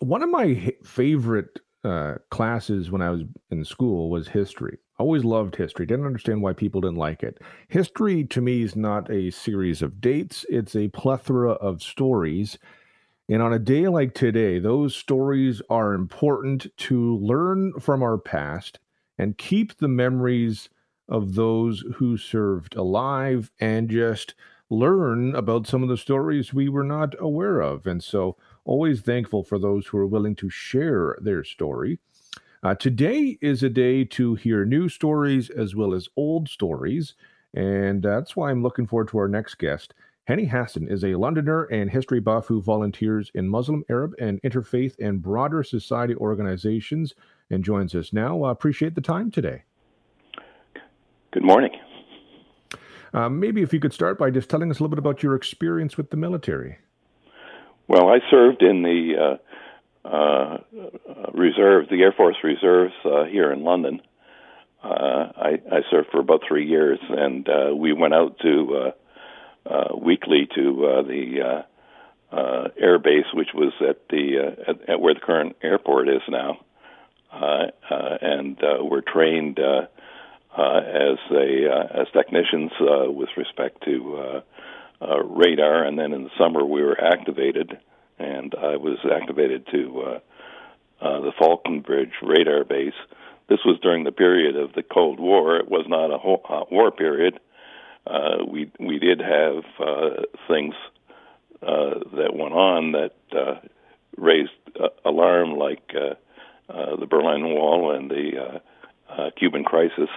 one of my favorite uh, classes when I was in school was history. I always loved history. Didn't understand why people didn't like it. History to me is not a series of dates, it's a plethora of stories. And on a day like today, those stories are important to learn from our past and keep the memories of those who served alive and just learn about some of the stories we were not aware of. And so, always thankful for those who are willing to share their story. Uh, today is a day to hear new stories as well as old stories. And that's why I'm looking forward to our next guest. Hanny Hassan is a Londoner and history buff who volunteers in Muslim, Arab, and interfaith and broader society organizations and joins us now. Uh, appreciate the time today. Good morning. Uh, maybe if you could start by just telling us a little bit about your experience with the military. Well, I served in the uh, uh, reserve, the Air Force Reserves uh, here in London. Uh, I, I, served for about three years, and uh, we went out to weekly to the air base, which was at the at, at, where the current airport is now, and we're trained uh, as a uh, as technicians uh, with respect to uh, uh, radar, and then in the summer we were activated, and I was activated to uh, uh, the Falconbridge radar base. This was during the period of the Cold War. It was not a hot war period. Uh, we we did have uh, things uh, that went on that uh, raised uh, alarm, like uh, uh, the Berlin Wall and the uh, uh, Cuban crisis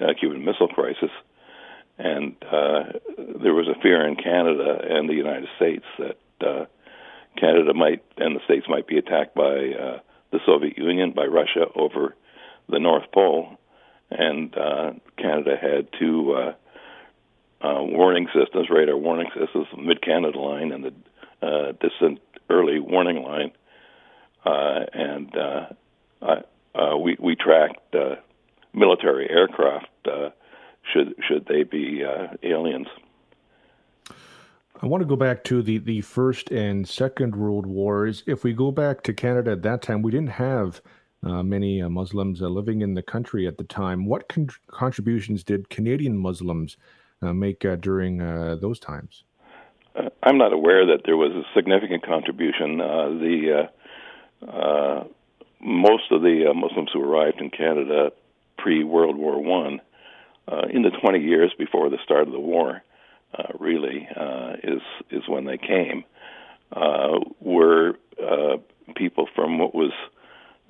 uh, Cuban Missile Crisis, and uh, there was a fear in Canada and the United States that uh, Canada might and the states might be attacked by uh, the Soviet Union, by Russia over the North Pole, and uh, Canada had two uh, uh, warning systems, radar warning systems, the Mid Canada Line and the uh, Distant Early Warning Line, uh, and uh, uh, we we tracked uh, military aircraft uh, should should they be uh, aliens. I want to go back to the, the First and Second World Wars. If we go back to Canada at that time, we didn't have uh, many uh, Muslims uh, living in the country at the time. What con- contributions did Canadian Muslims uh, make uh, during those times? I'm not aware that there was a significant contribution. the most of the Muslims who arrived in Canada pre World War One, uh, in the 20 years before the start of the war, uh, really uh, is is when they came. Uh, were uh, people from what was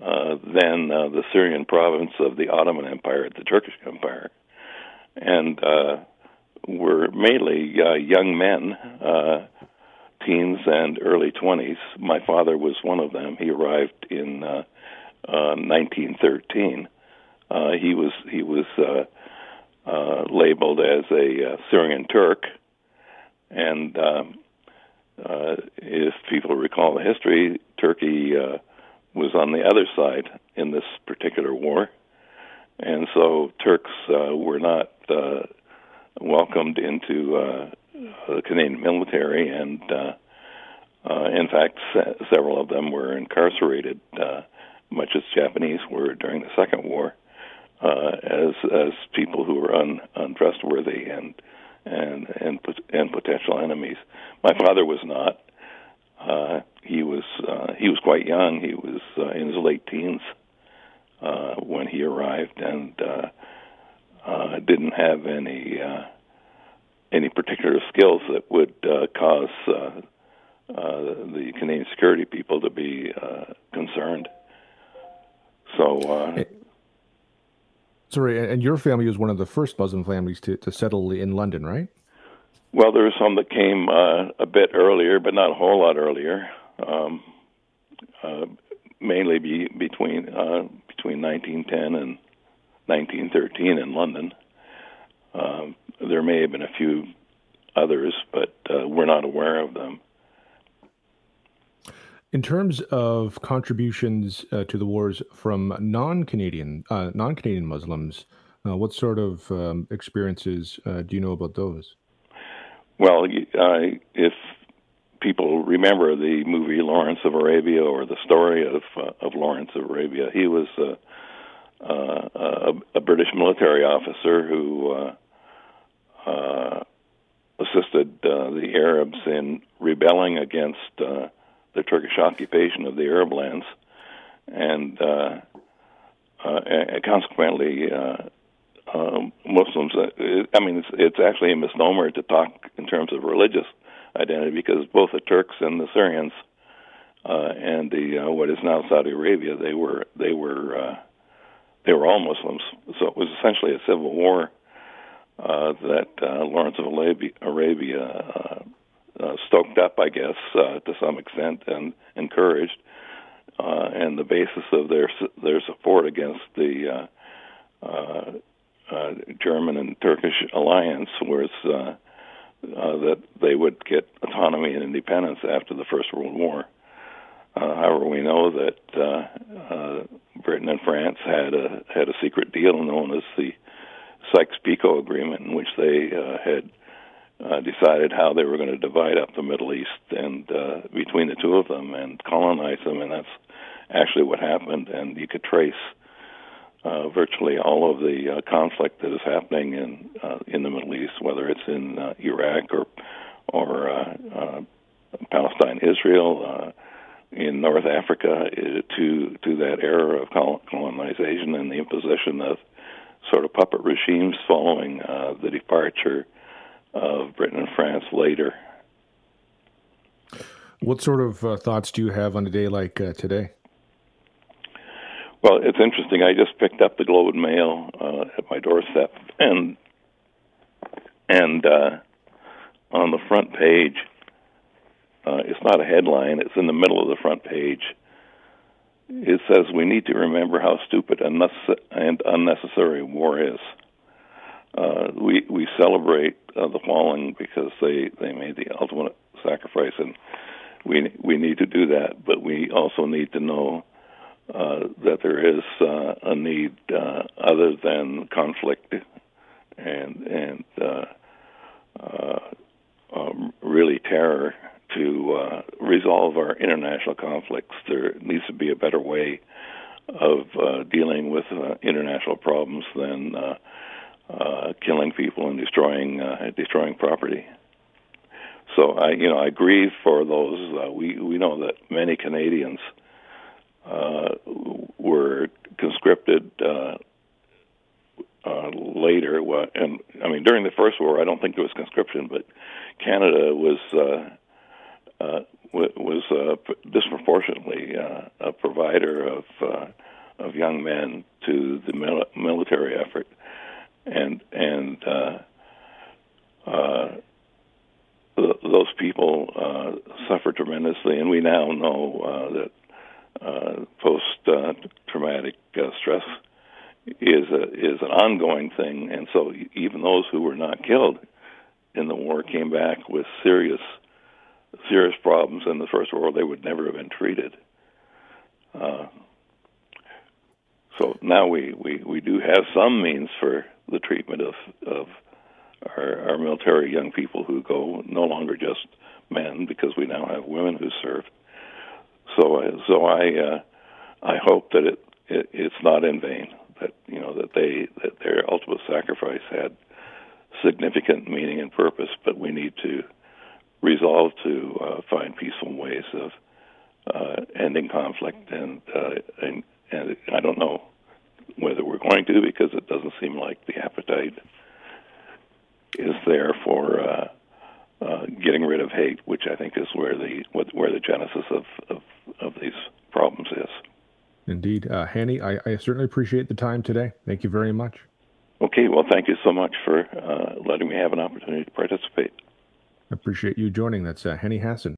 uh, then uh, the Syrian province of the Ottoman Empire, the Turkish Empire, and were mainly young men, teens and early 20s. My father was one of them. He arrived in uh, uh, 1913 uh, he was he was uh, labeled as a uh, Syrian Turk, and um, uh, if people recall the history, Turkey uh, was on the other side in this particular war, and so Turks uh, were not uh, welcomed into uh, the Canadian military, and uh, uh, in fact, se- several of them were incarcerated, uh, much as Japanese were during the Second War uh, as as people who are un, untrustworthy and and and and potential enemies. My father was not. Uh, he was uh, he was quite young. He was uh, in his late teens uh, when he arrived, and uh, uh, didn't have any uh, any particular skills that would uh, cause uh, uh, the Canadian security people to be uh, concerned. So uh, Sorry, and your family was one of the first Muslim families to, to settle in London, right? Well, there were some that came uh, a bit earlier, but not a whole lot earlier. Um, uh, mainly be, between uh, between 1910 and 1913 in London. Um, there may have been a few others, but uh, we're not aware of them. In terms of contributions uh, to the wars from non-Canadian uh, non-Canadian Muslims, uh, what sort of um, experiences uh, do you know about those? Well, uh, if people remember the movie Lawrence of Arabia or the story of uh, of Lawrence of Arabia. He was a, a British military officer who assisted the Arabs in rebelling against the Turkish occupation of the Arab lands, and uh, uh, and consequently. Uh, um, Muslims. Uh, I mean, it's, it's actually a misnomer to talk in terms of religious identity because both the Turks and the Syrians uh, and the uh, what is now Saudi Arabia, they were they were uh, they were all Muslims. So it was essentially a civil war uh, that uh, Lawrence of Arabia, Arabia uh, uh, stoked up, I guess, uh, to some extent, and encouraged. Uh, and the basis of their their support against the uh, uh, uh, German and Turkish alliance was uh, uh, that they would get autonomy and independence after the First World War. Uh, however, we know that uh, uh, Britain and France had a had a secret deal known as the Sykes-Picot Agreement, in which they uh, had uh, decided how they were going to divide up the Middle East and uh, between the two of them and colonize them, and that's actually what happened. And you could trace uh, virtually all of the uh, conflict that is happening in uh, in the Middle East, whether it's in uh, Iraq or or uh, uh, Palestine, Israel, uh, in North Africa, uh, to to that era of colonization and the imposition of sort of puppet regimes following uh, the departure of Britain and France later. What sort of uh, thoughts do you have on a day like uh, today? Well, it's interesting. I just picked up the Globe and Mail uh, at my doorstep, and and uh, on the front page, uh, it's not a headline; it's in the middle of the front page. It says we need to remember how stupid and unnecessary war is. Uh, we we celebrate uh, the fallen because they they made the ultimate sacrifice, and we we need to do that. But we also need to know uh, that there is uh, a need uh, other than conflict and and uh, uh, um, really terror to uh, resolve our international conflicts. There needs to be a better way of uh, dealing with uh, international problems than uh, uh, killing people and destroying uh, destroying property. So I, you know, I grieve for those. Uh, we we know that many Canadians uh, were conscripted uh, uh, later. And I mean, during the First War, I don't think there was conscription, but Canada was uh, uh, was uh, disproportionately uh, a provider of uh, of young men to the mil- military effort, and and uh, uh, th- those people uh, suffered tremendously, and we now know uh, that uh, post-traumatic uh, stress is a, is an ongoing thing, and so even those who were not killed in the war came back with serious serious problems in the first world. They would never have been treated. Uh, so now we, we, we do have some means for the treatment of of our, our military young people who go no longer just men because we now have women who serve. So so I uh, I hope that it, it it's not in vain. That you know that they that their ultimate sacrifice had significant meaning and purpose. But we need to resolve to uh, find peaceful ways of uh, ending conflict, and, uh, and and I don't know whether we're going to because it doesn't seem like the appetite is there for uh, uh, getting rid of hate, which I think is where the where the genesis of, of, of these problems is. Indeed. Uh, Hanny, I, I, certainly appreciate the time today. Thank you very much. Okay, well, thank you so much for uh, letting me have an opportunity to participate. I appreciate you joining. That's uh, Hanny Hassan.